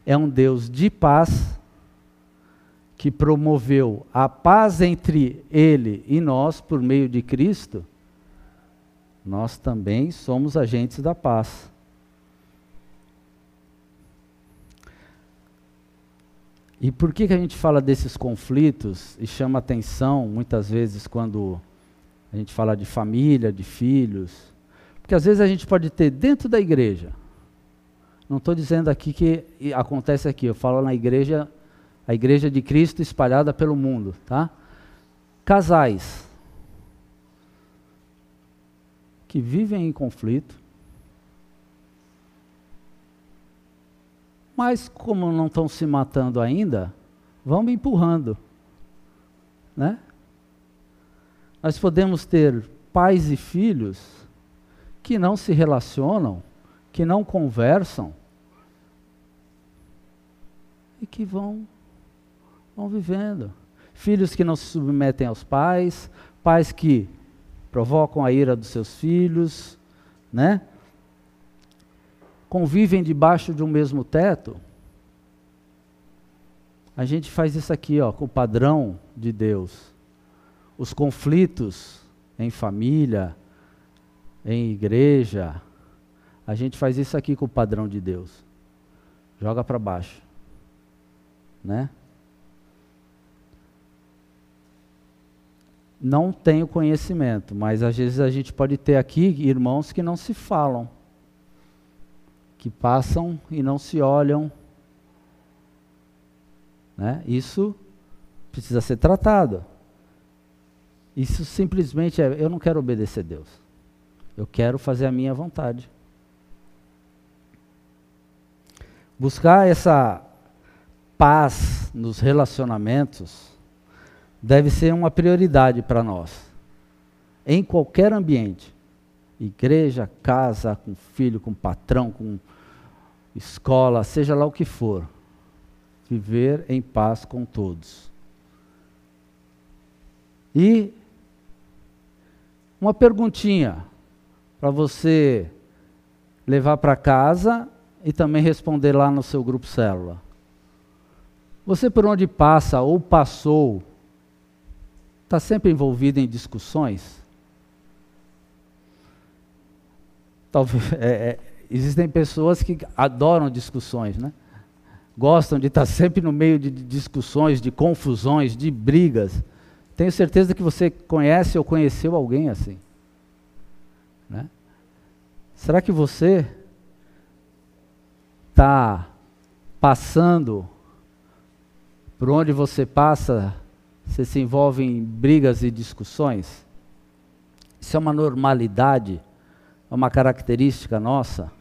S1: é um Deus de paz, que promoveu a paz entre Ele e nós por meio de Cristo, nós também somos agentes da paz. E por que, que a gente fala desses conflitos e chama atenção muitas vezes quando a gente fala de família, de filhos? Porque às vezes a gente pode ter dentro da igreja. Não estou dizendo aqui que acontece aqui, eu falo na igreja, a igreja de Cristo espalhada pelo mundo, tá? Casais que vivem em conflito, Mas como não estão se matando ainda, vamos empurrando. Né? Nós podemos ter pais e filhos que não se relacionam, que não conversam e que vão vão vivendo. Filhos que não se submetem aos pais, pais que provocam a ira dos seus filhos, né? Convivem debaixo de um mesmo teto, a gente faz isso aqui, ó, com o padrão de Deus. Os conflitos em família, em igreja, a gente faz isso aqui com o padrão de Deus. Joga para baixo. Né? Não tenho conhecimento, mas às vezes a gente pode ter aqui irmãos que não se falam que passam e não se olham. Né? Isso precisa ser tratado. Isso simplesmente é: eu não quero obedecer a Deus. Eu quero fazer a minha vontade. Buscar essa paz nos relacionamentos deve ser uma prioridade para nós, em qualquer ambiente igreja, casa, com filho, com patrão, com escola, seja lá o que for, viver em paz com todos. E uma perguntinha para você levar para casa e também responder lá no seu grupo célula. Você por onde passa ou passou, está sempre envolvido em discussões? Talvez, é, é, existem pessoas que adoram discussões, né? Gostam de estar sempre no meio de discussões, de confusões, de brigas. Tenho certeza que você conhece ou conheceu alguém assim. Né? Será que você está passando por onde você passa, você se envolve em brigas e discussões? Isso é uma normalidade, é uma característica nossa?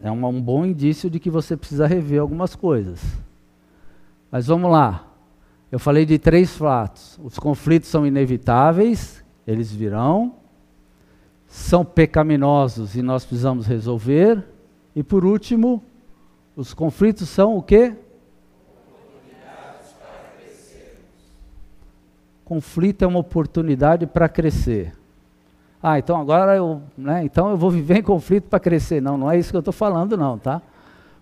S1: é um, bom indício de que você precisa rever algumas coisas. Mas vamos lá. Eu falei de três fatos. Os conflitos são inevitáveis, eles virão. São pecaminosos e nós precisamos resolver. E por último, os conflitos são o quê? Conflito é uma oportunidade para crescer. Ah, então agora eu, né, então eu vou viver em conflito para crescer. Não, não é isso que eu estou falando, não, tá?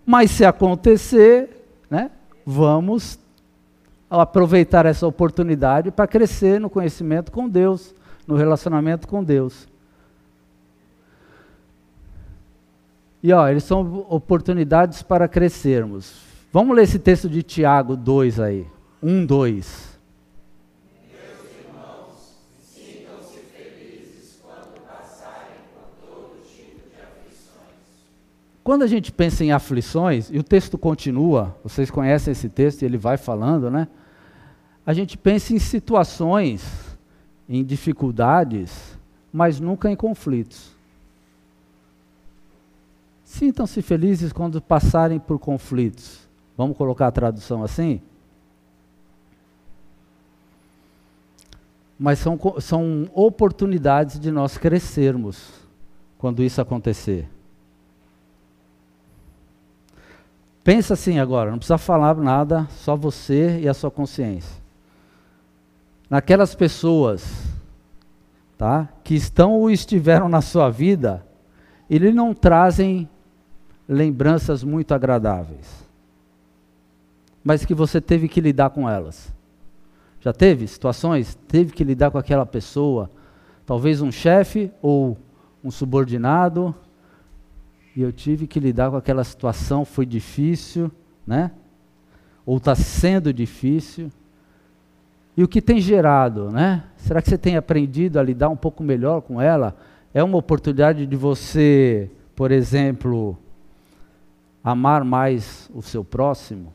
S1: Mas se acontecer, né, vamos aproveitar essa oportunidade para crescer no conhecimento com Deus, no relacionamento com Deus. E ó, eles são oportunidades para crescermos. Vamos ler esse texto de Tiago 2 aí. 1, 2. Quando a gente pensa em aflições, e o texto continua, vocês conhecem esse texto e ele vai falando, né? A gente pensa em situações, em dificuldades, mas nunca em conflitos. Sintam-se felizes quando passarem por conflitos. Vamos colocar a tradução assim? Mas são, são oportunidades de nós crescermos quando isso acontecer. Pensa assim agora, não precisa falar nada, só você e a sua consciência. Naquelas pessoas, tá, que estão ou estiveram na sua vida, eles não trazem lembranças muito agradáveis, mas que você teve que lidar com elas. Já teve situações? Teve que lidar com aquela pessoa, talvez um chefe ou um subordinado, e eu tive que lidar com aquela situação, foi difícil, né? Ou está sendo difícil. E o que tem gerado, né? Será que você tem aprendido a lidar um pouco melhor com ela? É uma oportunidade de você, por exemplo, amar mais o seu próximo?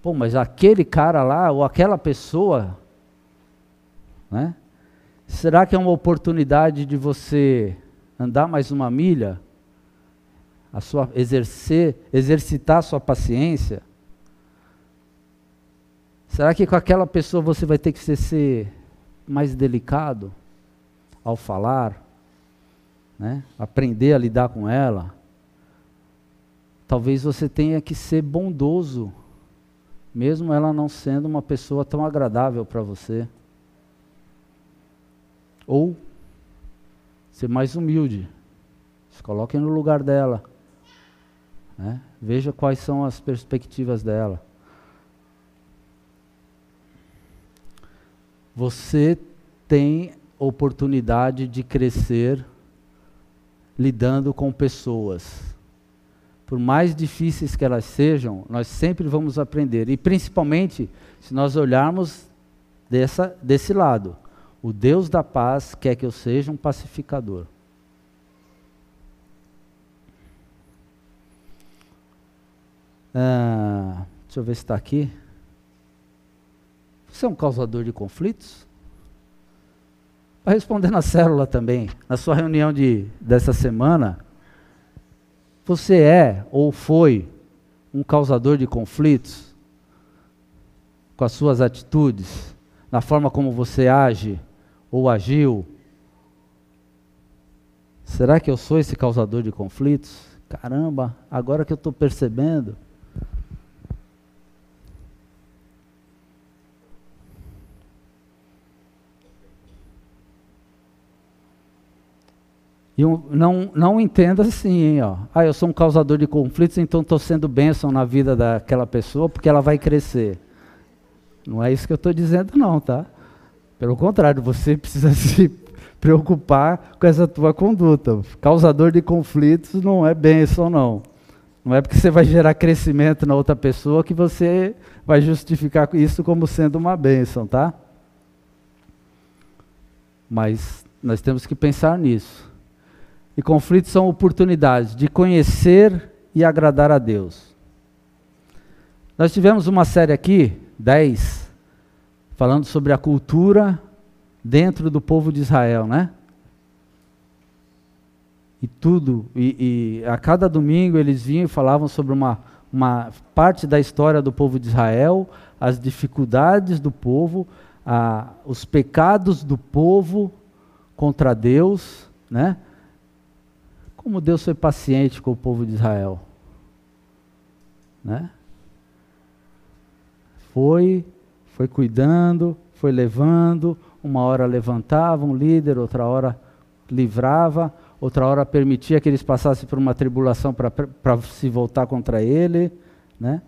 S1: Pô, mas aquele cara lá, ou aquela pessoa, né? Será que é uma oportunidade de você andar mais uma milha, a sua exercer, exercitar a sua paciência? Será que com aquela pessoa você vai ter que ser, ser mais delicado ao falar, né? Aprender a lidar com ela? Talvez você tenha que ser bondoso, mesmo ela não sendo uma pessoa tão agradável para você. Ou ser mais humilde. Se coloque no lugar dela. Né? Veja quais são as perspectivas dela. Você tem oportunidade de crescer lidando com pessoas. Por mais difíceis que elas sejam, nós sempre vamos aprender. E principalmente se nós olharmos dessa, desse lado. O Deus da paz quer que eu seja um pacificador. Ah, deixa eu ver se está aqui. Você é um causador de conflitos? Vai responder na célula também, na sua reunião de, dessa semana. Você é ou foi um causador de conflitos com as suas atitudes, na forma como você age? Ou agiu? Será que eu sou esse causador de conflitos? Caramba, agora que eu estou percebendo. E não, não entenda assim, hein, ó. Ah, eu sou um causador de conflitos, então estou sendo bênção na vida daquela pessoa porque ela vai crescer. Não é isso que eu estou dizendo, não, tá? Pelo contrário, você precisa se preocupar com essa tua conduta. Causador de conflitos não é bênção, não. Não é porque você vai gerar crescimento na outra pessoa que você vai justificar isso como sendo uma bênção, tá? Mas nós temos que pensar nisso. E conflitos são oportunidades de conhecer e agradar a Deus. Nós tivemos uma série aqui, 10, falando sobre a cultura dentro do povo de Israel, né? E tudo, e, e, a cada domingo eles vinham e falavam sobre uma uma parte da história do povo de Israel, as dificuldades do povo, a, os pecados do povo contra Deus, né? Como Deus foi paciente com o povo de Israel, né? Foi, foi cuidando, foi levando, uma hora levantava um líder, outra hora livrava, outra hora permitia que eles passassem por uma tribulação para se voltar contra ele, né?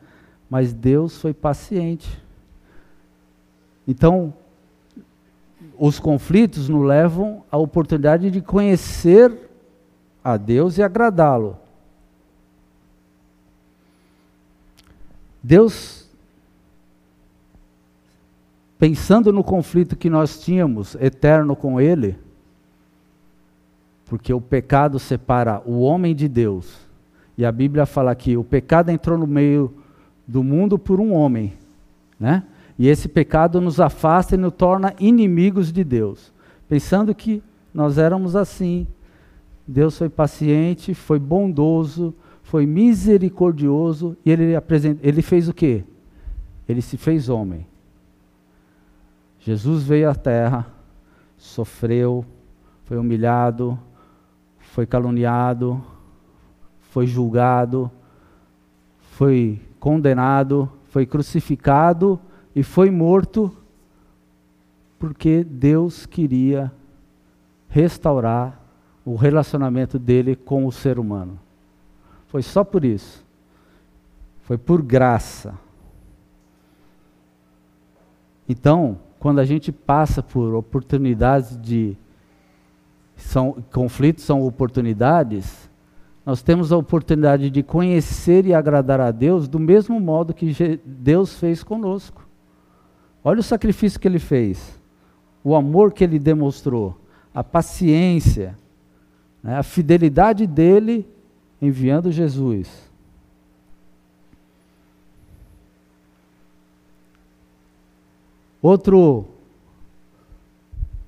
S1: Mas Deus foi paciente. Então, os conflitos nos levam à oportunidade de conhecer a Deus e agradá-lo. Deus, pensando no conflito que nós tínhamos eterno com Ele, porque o pecado separa o homem de Deus, e a Bíblia fala que o pecado entrou no meio do mundo por um homem, né? E esse pecado nos afasta e nos torna inimigos de Deus. Pensando que nós éramos assim. Deus foi paciente, foi bondoso, foi misericordioso e ele, ele fez o quê? Ele se fez homem. Jesus veio à terra, sofreu, foi humilhado, foi caluniado, foi julgado, foi condenado, foi crucificado e foi morto porque Deus queria restaurar o relacionamento dele com o ser humano. Foi só por isso. Foi por graça. Então, quando a gente passa por oportunidades de são conflitos são oportunidades, nós temos a oportunidade de conhecer e agradar a Deus do mesmo modo que Deus fez conosco. Olha o sacrifício que ele fez, o amor que ele demonstrou, a paciência, né, a fidelidade dele enviando Jesus. Outro,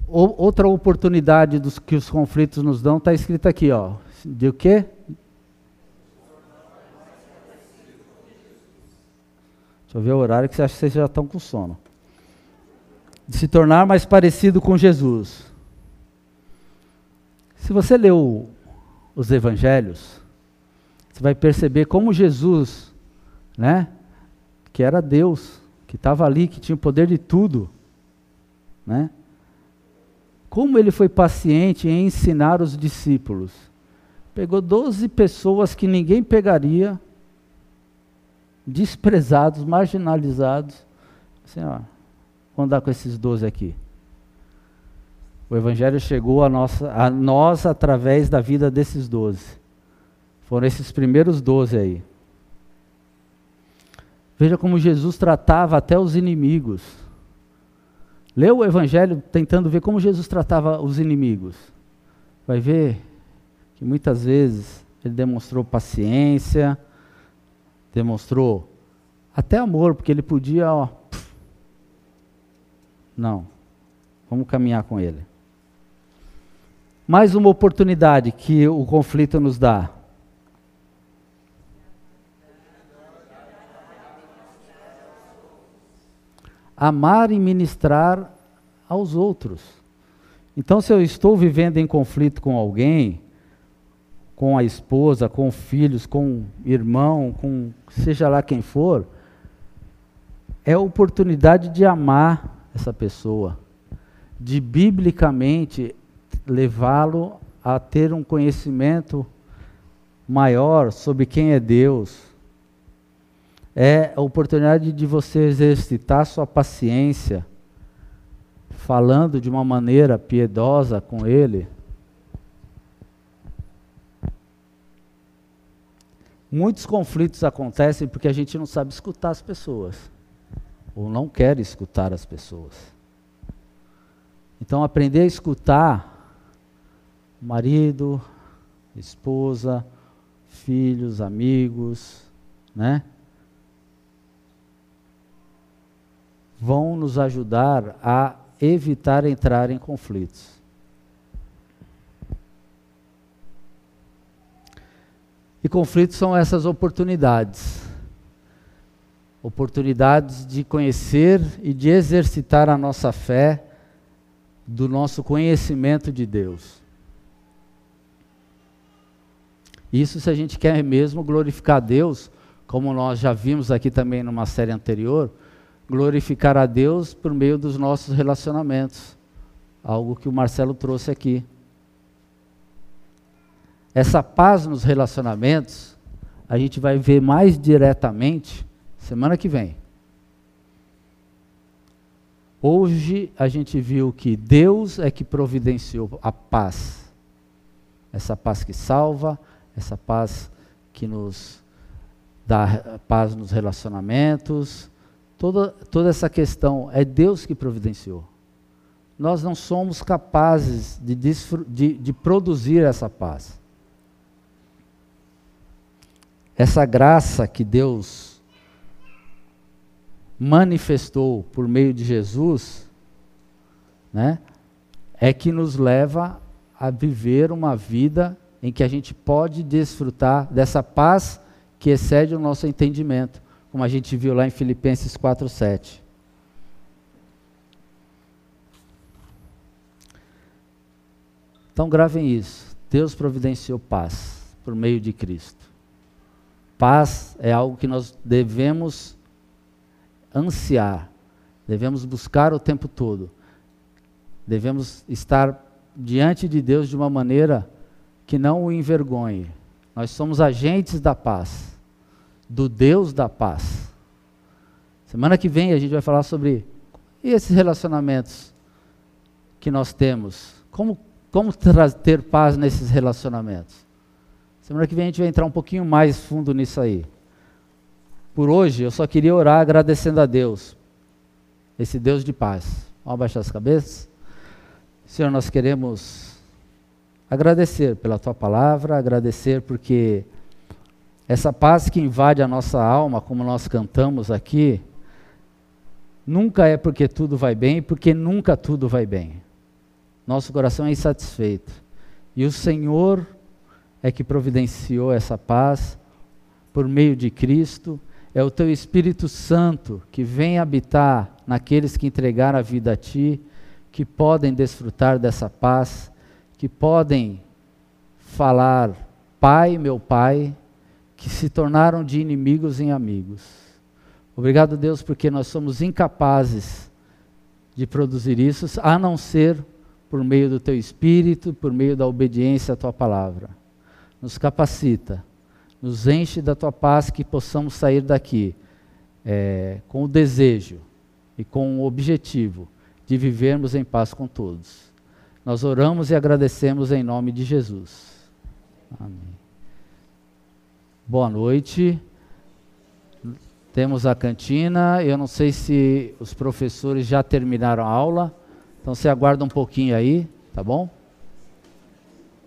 S1: outra oportunidade dos que os conflitos nos dão está escrito aqui, ó. De o quê? Deixa eu ver o horário que você acha que vocês já estão com sono de se tornar mais parecido com Jesus. Se você leu os evangelhos, você vai perceber como Jesus, né, que era Deus, que estava ali, que tinha o poder de tudo, né? Como ele foi paciente em ensinar os discípulos. Pegou 12 pessoas que ninguém pegaria, desprezados, marginalizados, assim, ó, Vamos dar com esses 12 aqui. O Evangelho chegou a, nossa, a nós através da vida desses 12. Foram esses primeiros 12 aí. Veja como Jesus tratava até os inimigos. Lê o Evangelho tentando ver como Jesus tratava os inimigos. Vai ver que muitas vezes ele demonstrou paciência, demonstrou até amor, porque ele podia, ó, não. Vamos caminhar com ele. Mais uma oportunidade que o conflito nos dá. Amar e ministrar aos outros. Então, se eu estou vivendo em conflito com alguém, com a esposa, com filhos, com irmão, com seja lá quem for, é a oportunidade de amar essa pessoa, de biblicamente levá-lo a ter um conhecimento maior sobre quem é Deus. É a oportunidade de você exercitar sua paciência, falando de uma maneira piedosa com Ele. Muitos conflitos acontecem porque a gente não sabe escutar as pessoas ou não quer escutar as pessoas. Então, aprender a escutar marido, esposa, filhos, amigos, né? Vão nos ajudar a evitar entrar em conflitos. E conflitos são essas oportunidades oportunidades de conhecer e de exercitar a nossa fé do nosso conhecimento de Deus. Isso se a gente quer mesmo glorificar Deus, como nós já vimos aqui também numa série anterior, glorificar a Deus por meio dos nossos relacionamentos. Algo que o Marcelo trouxe aqui. Essa paz nos relacionamentos, a gente vai ver mais diretamente semana que vem. Hoje a gente viu que Deus é que providenciou a paz. Essa paz que salva, essa paz que nos dá paz nos relacionamentos. Toda, toda essa questão é Deus que providenciou. Nós não somos capazes de, de, de produzir essa paz. Essa graça que Deus manifestou por meio de Jesus, né, é que nos leva a viver uma vida em que a gente pode desfrutar dessa paz que excede o nosso entendimento, como a gente viu lá em Filipenses 4:7. Então gravem isso. Deus providenciou paz por meio de Cristo. Paz é algo que nós devemos ansiar, devemos buscar o tempo todo. Devemos estar diante de Deus de uma maneira que não o envergonhe. Nós somos agentes da paz, do Deus da paz. Semana que vem a gente vai falar sobre esses relacionamentos que nós temos. Como, como ter paz nesses relacionamentos? Semana que vem a gente vai entrar um pouquinho mais fundo nisso aí. Por hoje, eu só queria orar agradecendo a Deus, esse Deus de paz. Vamos abaixar as cabeças? Senhor, nós queremos agradecer pela tua palavra, agradecer porque essa paz que invade a nossa alma, como nós cantamos aqui, nunca é porque tudo vai bem, porque nunca tudo vai bem. Nosso coração é insatisfeito. E o Senhor é que providenciou essa paz por meio de Cristo é o teu Espírito Santo que vem habitar naqueles que entregaram a vida a ti, que podem desfrutar dessa paz, que podem falar, Pai, meu Pai, que se tornaram de inimigos em amigos. Obrigado, Deus, porque nós somos incapazes de produzir isso, a não ser por meio do teu Espírito, por meio da obediência à tua palavra. Nos capacita nos enche da tua paz, que possamos sair daqui é, com o desejo e com o objetivo de vivermos em paz com todos. Nós oramos e agradecemos em nome de Jesus. Amém. Boa noite. Temos a cantina. Eu não sei se os professores já terminaram a aula, então você aguarda um pouquinho aí, tá bom?